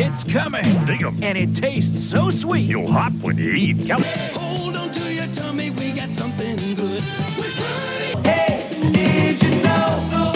It's coming. Dig 'em. And it tastes so sweet. You'll hop when you eat. Yum. Hold on to your tummy, we got something good. We're Hey, did you know?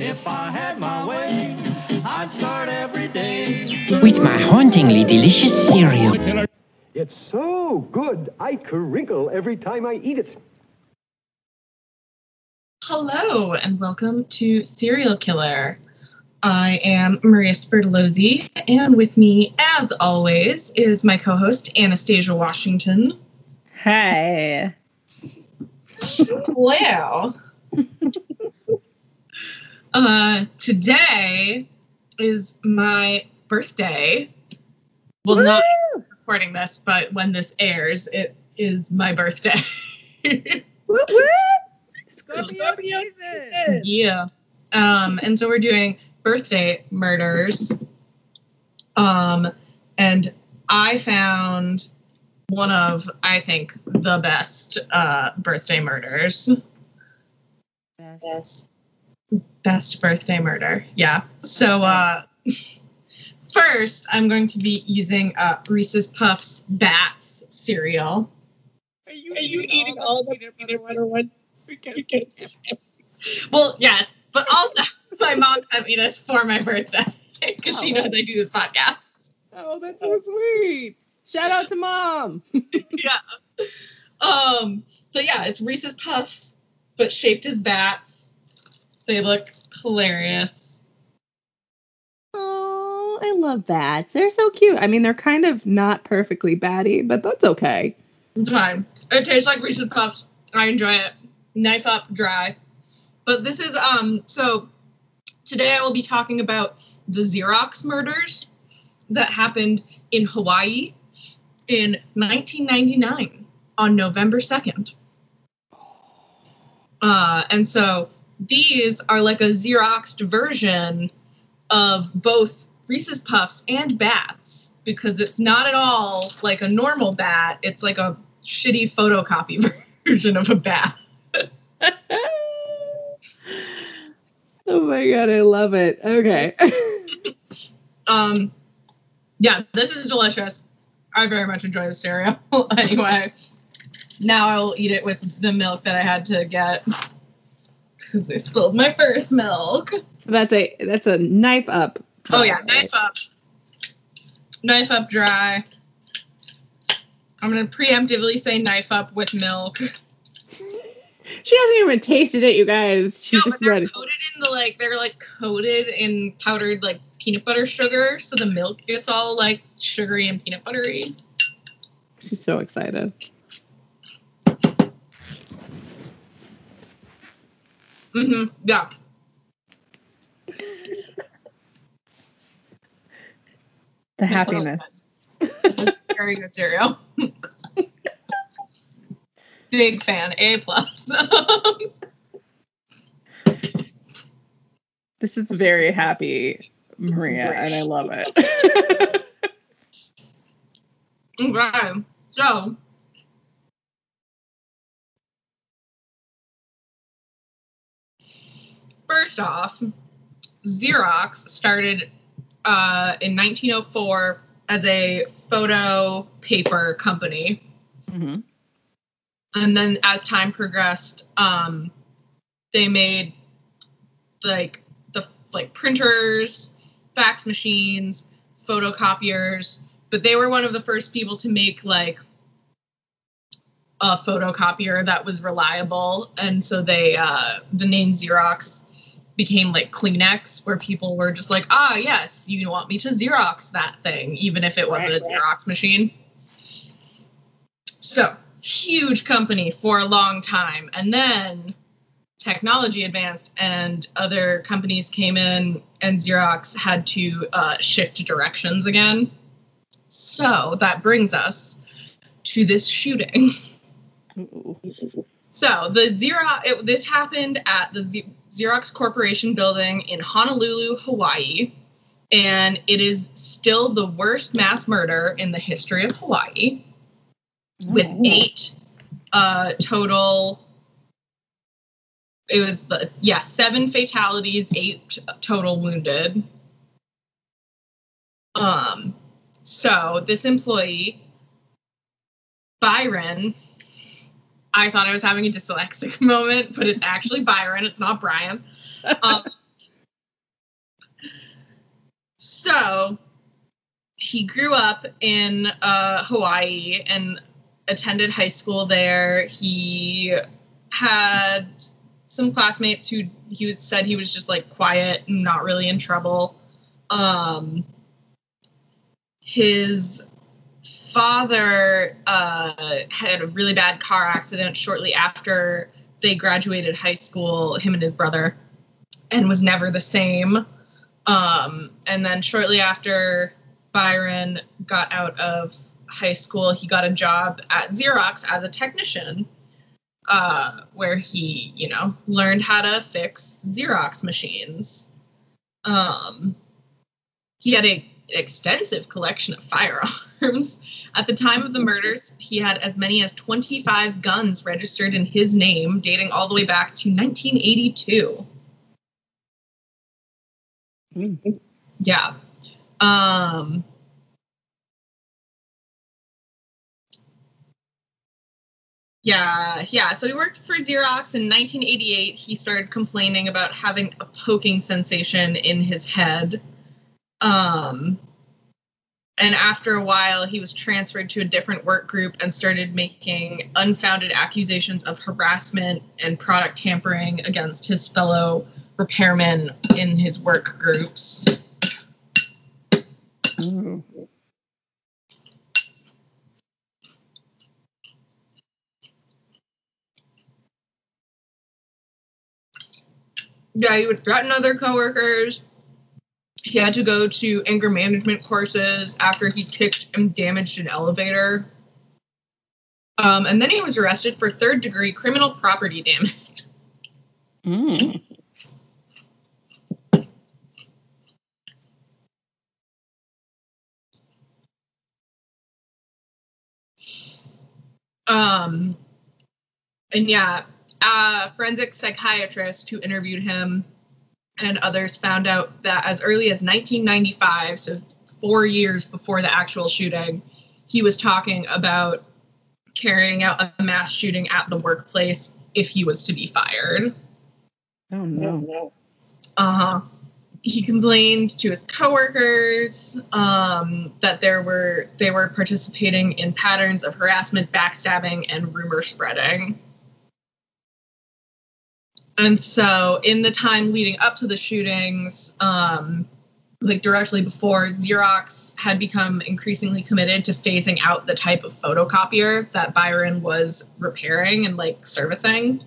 If I had my way, I'd start every day. with my hauntingly delicious cereal. It's so good, I crinkle every time I eat it. Hello and welcome to Cereal Killer. I am Maria Spertolozzi, and with me, as always, is my co-host Anastasia Washington. Hey. Wow. uh, today is my birthday. Well, not recording this, but when this airs, it is my birthday. Whoop. Scorpio season. Yeah. Um, and so we're doing birthday murders. Um, and I found one of, I think, the best uh, birthday murders. Best. Best birthday murder. Yeah. So uh, first, I'm going to be using uh, Reese's Puffs Bats cereal. Are you, Are you eating, all the peanut butter one? Well, yes, but also my mom sent me this for my birthday because she knows I do this podcast. Oh, that's so sweet. Shout out to mom. yeah. Um. but yeah, it's Reese's Puffs, but shaped as bats. They look hilarious. Oh, I love bats. They're so cute. I mean, they're kind of not perfectly batty, but that's okay. It's fine. It tastes like Reese's Puffs. I enjoy it. Knife up, dry. But this is um. So today I will be talking about the Xerox murders that happened in Hawaii in 1999 on November 2nd. Uh, and so these are like a Xeroxed version of both Reese's Puffs and bats because it's not at all like a normal bat. It's like a shitty photocopy version of a bat. Oh my god, I love it. Okay. Um, yeah, this is delicious. I very much enjoy the cereal. anyway, now I will eat it with the milk that I had to get because I spilled my first milk. so that's a that's a knife up. Oh yeah, knife up, knife up dry. I'm gonna preemptively say knife up with milk. She hasn't even tasted it, you guys. She's No, but just they're ready. coated in the like they're like coated in powdered like peanut butter sugar, so the milk gets all like sugary and peanut buttery. She's so excited. hmm Yeah. The happiness. It's very good cereal. Big fan, A plus. This is very happy, Maria, and I love it. okay, so first off, Xerox started uh, in 1904 as a photo paper company. Mhm. And then as time progressed um they made like the like printers fax machines photocopiers but they were one of the first people to make like a photocopier that was reliable. And so they uh the name xerox became like kleenex where people were just like ah yes you want me to xerox that thing even if it wasn't a xerox machine. So huge company for a long time. And then technology advanced and other companies came in and xerox had to uh, shift directions again. So that brings us to this shooting. So the Xerox, it, this happened at the Xerox Corporation building in Honolulu, Hawaii, and it is still the worst mass murder in the history of Hawaii, with eight uh, total. It was the yeah seven fatalities, eight total wounded. Um, so this employee, Byron, I thought I was having a dyslexic moment, but it's actually Byron. It's not Brian. Um, so he grew up in uh, Hawaii and attended high school there. He had some classmates who he said he was just like quiet and not really in trouble. Um, his father uh, had a really bad car accident shortly after they graduated high school, him and his brother, and was never the same. Um, and then shortly after Byron got out of high school, he got a job at Xerox as a technician, uh, where he, you know, learned how to fix Xerox machines. Um, he had a extensive collection of firearms. At the time of the murders, he had as many as 25 guns registered in his name, dating all the way back to 1982. Mm. Yeah. Um, yeah, yeah. So he worked for Xerox in 1988. He started complaining about having a poking sensation in his head. Um, and after a while, he was transferred to a different work group and started making unfounded accusations of harassment and product tampering against his fellow repairmen in his work groups. Yeah, he would threaten other coworkers. He had to go to anger management courses after he kicked and damaged an elevator. Um, and then he was arrested for third degree criminal property damage. Mm. Um, and yeah, a forensic psychiatrist who interviewed him and others found out that as early as 1995, so four years before the actual shooting, he was talking about carrying out a mass shooting at the workplace if he was to be fired. Oh no. Uh huh. He complained to his coworkers um, that there were they were participating in patterns of harassment, backstabbing, and rumor spreading. And so, in the time leading up to the shootings, um, like directly before, Xerox had become increasingly committed to phasing out the type of photocopier that Byron was repairing and like servicing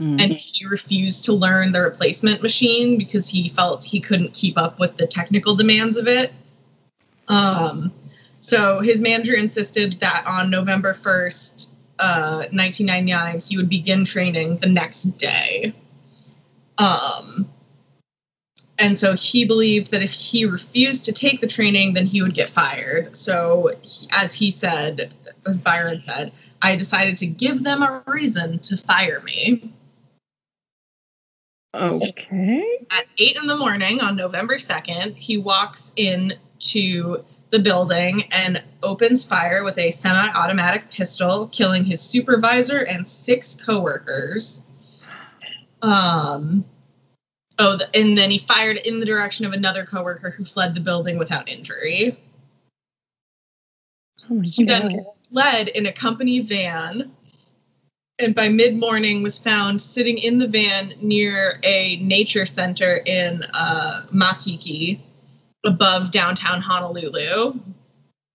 Mm. and he refused to learn the replacement machine because he felt he couldn't keep up with the technical demands of it. Um, so his manager insisted that on November 1st, uh, 1999, he would begin training the next day. Um, and so he believed that if he refused to take the training, then he would get fired. So, he- as he said, as Byron said, I decided to give them a reason to fire me. Okay. At eight in the morning on November 2nd, he walks in to the building and opens fire with a semi automatic pistol, killing his supervisor and six coworkers. Um, oh, and then he fired in the direction of another coworker who fled the building without injury. Oh He then god. fled in a company van and by mid morning was found sitting in the van near a nature center in uh, Makiki above downtown Honolulu.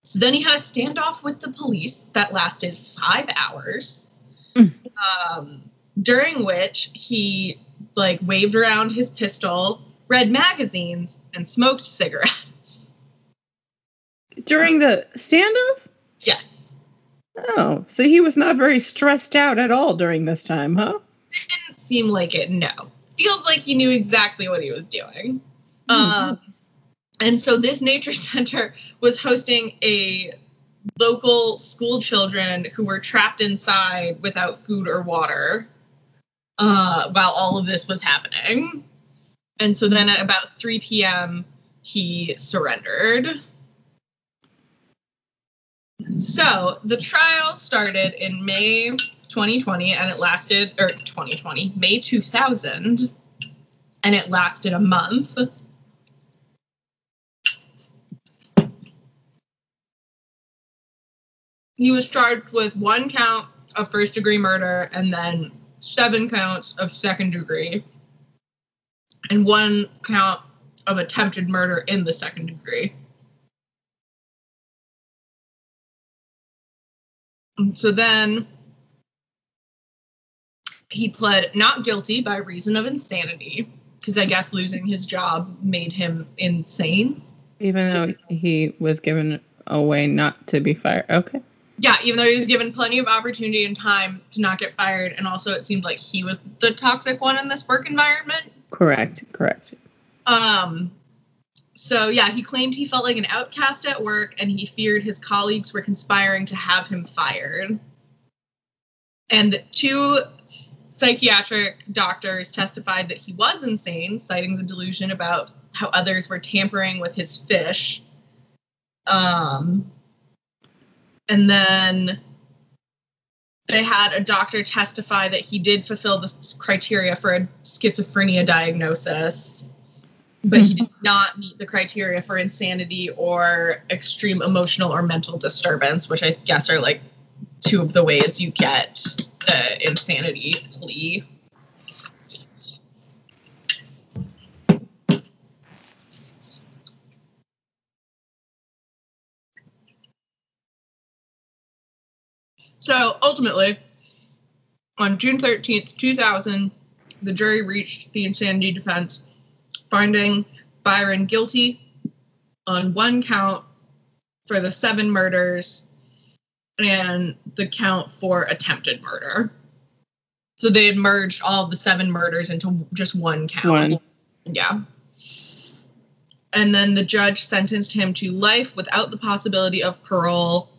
So then he had a standoff with the police that lasted five hours, Mm. um, during which he like waved around his pistol, read magazines, and smoked cigarettes. During the standoff? Yes. Oh, so he was not very stressed out at all during this time, huh? didn't seem like it. No, feels like he knew exactly what he was doing. Um, and so this nature center was hosting a local school children who were trapped inside without food or water uh, while all of this was happening. And so then at about 3 p.m., he surrendered. So the trial started in May 2020 and it lasted, or 2020, May 2000, and it lasted a month. He was charged with one count of first degree murder and then seven counts of second degree, and one count of attempted murder in the second degree. So then he pled not guilty by reason of insanity because I guess losing his job made him insane. Even though he was given a way not to be fired. Okay. Yeah, even though he was given plenty of opportunity and time to not get fired, and also it seemed like he was the toxic one in this work environment. Correct. Correct. Um, so yeah, he claimed he felt like an outcast at work and he feared his colleagues were conspiring to have him fired. And two psychiatric doctors testified that he was insane, citing the delusion about how others were tampering with his fish. Um, and then they had a doctor testify that he did fulfill the criteria for a schizophrenia diagnosis but he did not meet the criteria for insanity or extreme emotional or mental disturbance, which I guess are like two of the ways you get the insanity plea. So ultimately, on June 13th, 2000, the jury reached the insanity defense finding Byron guilty on one count for the seven murders and the count for attempted murder. So they had merged all the seven murders into just one count. One. Yeah. And then the judge sentenced him to life without the possibility of parole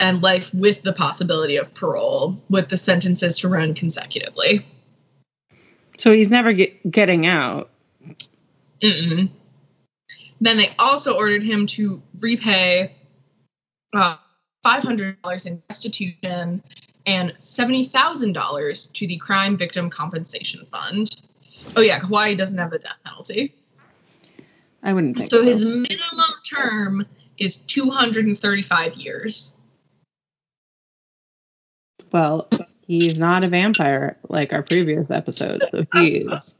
and life with the possibility of parole, with the sentences to run consecutively. So he's never get, getting out. Mm-mm. Then they also ordered him to repay uh, $500 in restitution and $70,000 to the Crime Victim Compensation Fund. Oh, yeah, Hawaii doesn't have the death penalty. I wouldn't think So his minimum term is 235 years. Well, he's not a vampire like our previous episode, so he is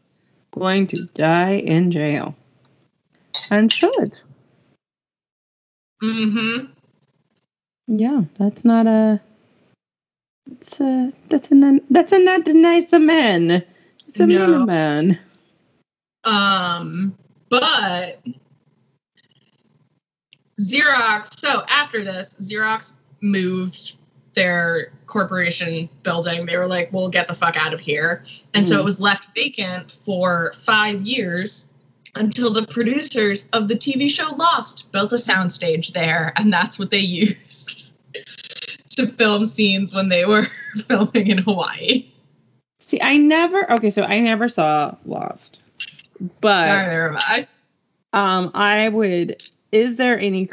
going to die in jail. And should. Mm-hmm. Yeah, that's not a. It's a that's a that's a not a nice man. It's a No. mean man. Um, but Xerox, so after this, Xerox moved their corporation building. They were like, we'll get the fuck out of here. And so Mm. it was left vacant for five years until the producers of the TV show Lost built a soundstage there. And that's what they used to film scenes when they were filming in Hawaii. See, I never. Okay, so I never saw Lost, but Neither have I. um, I would. Is there any?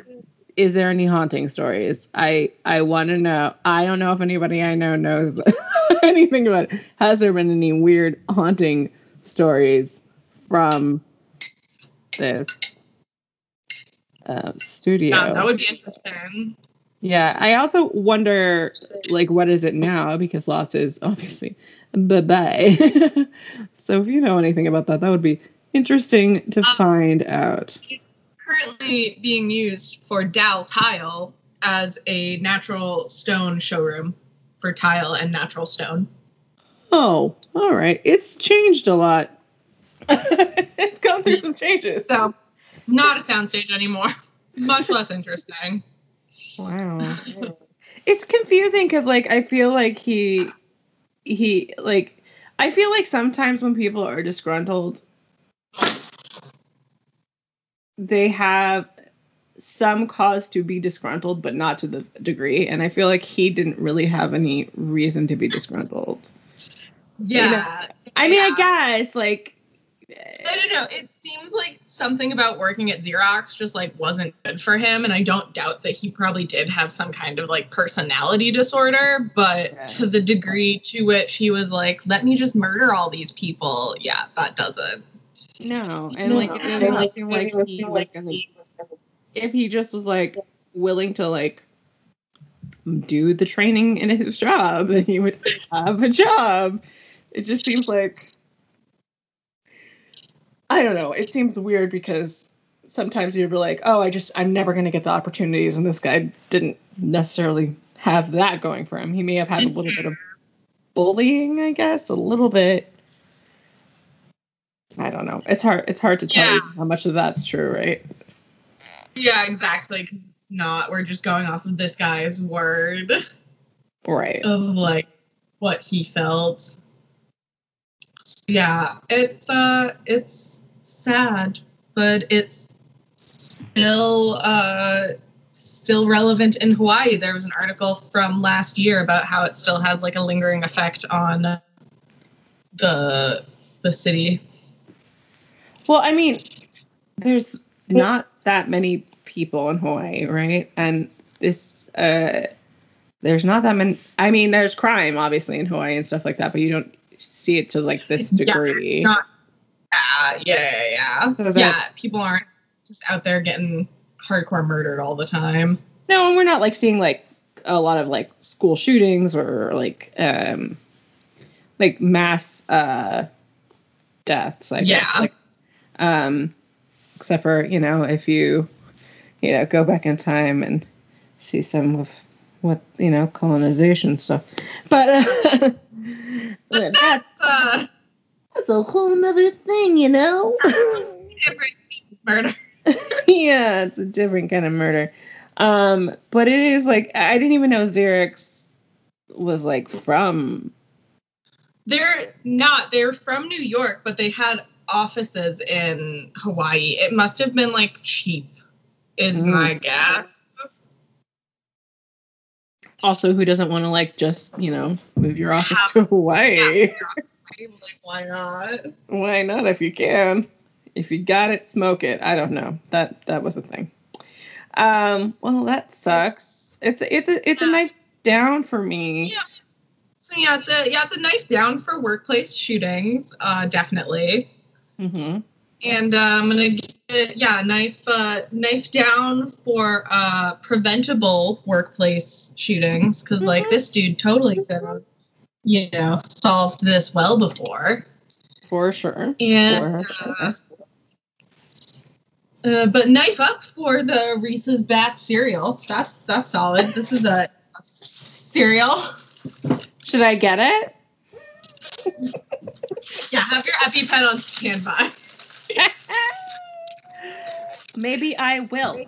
Is there any haunting stories? I I want to know. I don't know if anybody I know knows anything about. It. Has there been any weird haunting stories from this uh, studio? Yeah, that would be interesting. Yeah, I also wonder, like, what is it now? Because Lost is obviously bye bye. so if you know anything about that, that would be interesting to Um, find out. Currently being used for Dow Tile as a natural stone showroom for tile and natural stone. Oh, all right. It's changed a lot. it's gone through some changes. So, not a soundstage anymore. Much less interesting. Wow. it's confusing because like I feel like he he like I feel like sometimes when people are disgruntled they have some cause to be disgruntled but not to the degree and I feel like he didn't really have any reason to be disgruntled. Yeah. I mean I guess like I don't know. It seems like something about working at Xerox just like wasn't good for him, and I don't doubt that he probably did have some kind of like personality disorder. But Yeah. to the degree to which he was like, "Let me just murder all these people," yeah, that doesn't. No, and like it doesn't seem like he was gonna. If he just was like willing to like do the training in his job, then he would have a job. It just seems like I don't know. It seems weird because sometimes you'd be like, "Oh, I just I'm never gonna get the opportunities," and this guy didn't necessarily have that going for him. He may have had a little bit of bullying, I guess, a little bit. I don't know. It's hard. It's hard to tell Yeah. you how much of that's true, right? Yeah, exactly. not. We're just going off of this guy's word Right. of like what he felt. Yeah, it's uh, it's sad, but it's still uh still relevant in Hawaii. There was an article from last year about how it still had like a lingering effect on the the city. Well, I mean, there's not that many people in Hawaii, right? And this, uh, there's not that many. I mean, there's crime obviously in Hawaii and stuff like that, but you don't see it to like this Yeah, degree. not- Uh, yeah, yeah, yeah. Yeah, people aren't just out there getting hardcore murdered all the time. No, and we're not like seeing like a lot of like school shootings or like um like mass uh deaths, I guess. Yeah. Like um except for, you know, if you you know, go back in time and see some of what, you know, colonization stuff. But uh But that's uh, that's a whole nother thing, you know? different murder. yeah, it's a different kind of murder. Um, but it is like I didn't even know Xerox was like from. They're not. They're from New York, but they had offices in Hawaii. It must have been like cheap, is Mm. my guess. Also, who doesn't want to like just you know move your office to Hawaii? Like, why not? Why not if you can? If you got it, smoke it. I don't know. That that was a thing. Um, well, that sucks. It's a, it's a it's a knife down for me. Yeah. So yeah, it's a yeah, it's a knife down for workplace shootings, uh, definitely. Hmm And uh, I'm gonna get yeah, knife uh, knife down for uh, preventable workplace shootings because like this dude totally could have you know solved this well before. For sure. And For sure. uh, uh, but knife up for the Reese's Bat cereal. That's that's solid. This is a, a cereal. Should I get it? Yeah, have your EpiPen on standby. Maybe I will.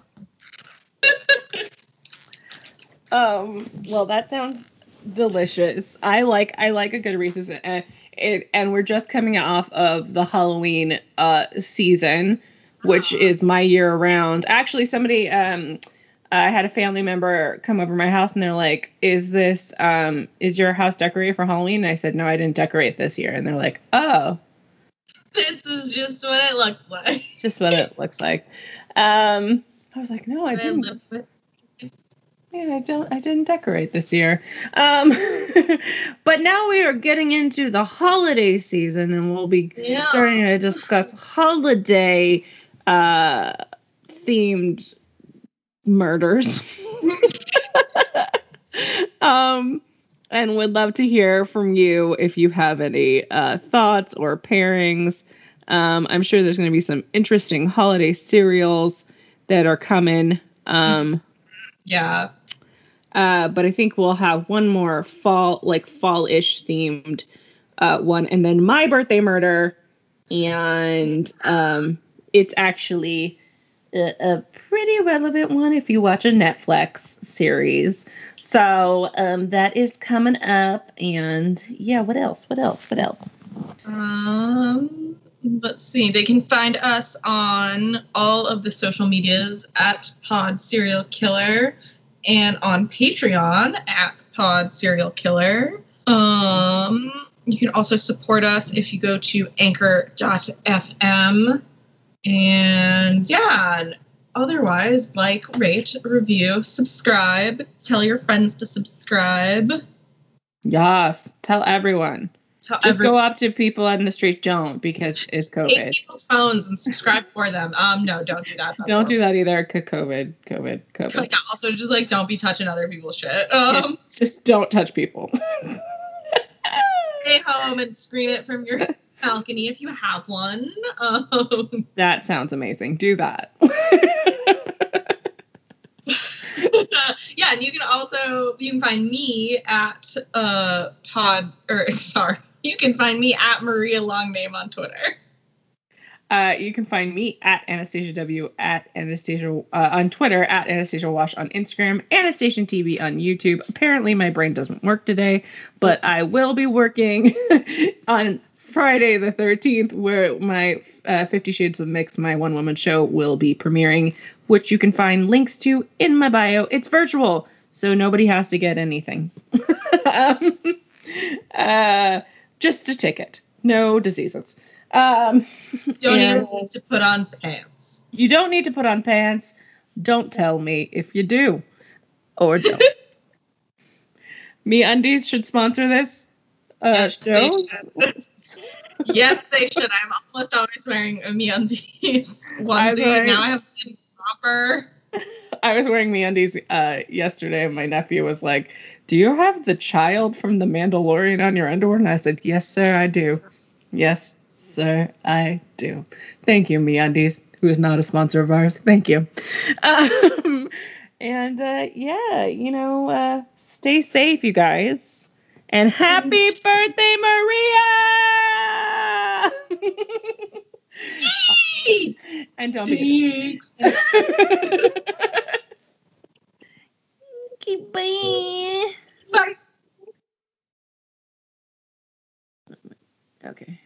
um. Well, that sounds delicious. I like I like a good Reese's, and it, and we're just coming off of the Halloween uh season, which is my year round. Actually, somebody um. I had a family member come over my house and they're like, "Is this um is your house decorated for Halloween?" And I said, "No, I didn't decorate this year." And they're like, "Oh, This is just what it looks like. just what it looks like." Um, I was like, "No, I I didn't." with- Yeah, I don't. I didn't decorate this year. Um, but now we are getting into the holiday season, and we'll be Yeah. starting to discuss holiday uh, themed murders. um, and would love to hear from you if you have any uh, thoughts or pairings. Um, I'm sure there's going to be some interesting holiday cereals that are coming. Um, Yeah. uh, but I think we'll have one more fall, like fall-ish themed uh, one, and then my birthday murder, and um, it's actually a, pretty relevant one if you watch a Netflix series. So um, that is coming up, and yeah, what else? What else? What else? Um, let's see. They can find us on all of the social medias at Pod Cereal Killer and on Patreon at Pod Cereal Killer. Um, you can also support us if you go to anchor.fm. And yeah, and otherwise, like, rate, review, subscribe, tell your friends to subscribe. Yes. Tell everyone. Tell Just everyone. go up to people on the street. Don't because it's COVID. Take people's phones and subscribe for them. Um, no, don't do that. Don't do that either. COVID. COVID. COVID. Like, also, just like don't be touching other people's shit. Um, Just don't touch people. stay home and scream it from your balcony if you have one. Um, That sounds amazing. Do that. yeah, and you can also you can find me at uh pod or sorry, you can find me at Maria Longname on Twitter. Uh, you can find me at Anastasia W at Anastasia uh, on Twitter at Anastasia Wash on Instagram, Anastasia TV on YouTube. Apparently, my brain doesn't work today, but I will be working on Friday the 13th, where my uh, Fifty Shades of Mix, my one woman show, will be premiering, which you can find links to in my bio. It's virtual, so nobody has to get anything. um, uh, just a ticket, no diseases. Um, Don't even need to put on pants. you don't need to put on pants. Don't tell me if you do or don't. MeUndies should sponsor this uh, Yes, they show. yes, they should. I'm almost always wearing a MeUndies onesie. wearing- Now I have a proper. I was wearing MeUndies uh, yesterday, and my nephew was like, "Do you have the child from The Mandalorian on your underwear?" And I said, "Yes, sir, I do. Yes, sir, I do. Thank you, MeUndies, who is not a sponsor of ours. Thank you." Um, and uh, yeah, you know, uh, stay safe, you guys, and happy birthday, Maria! and don't be. Bye. Bye. Okay.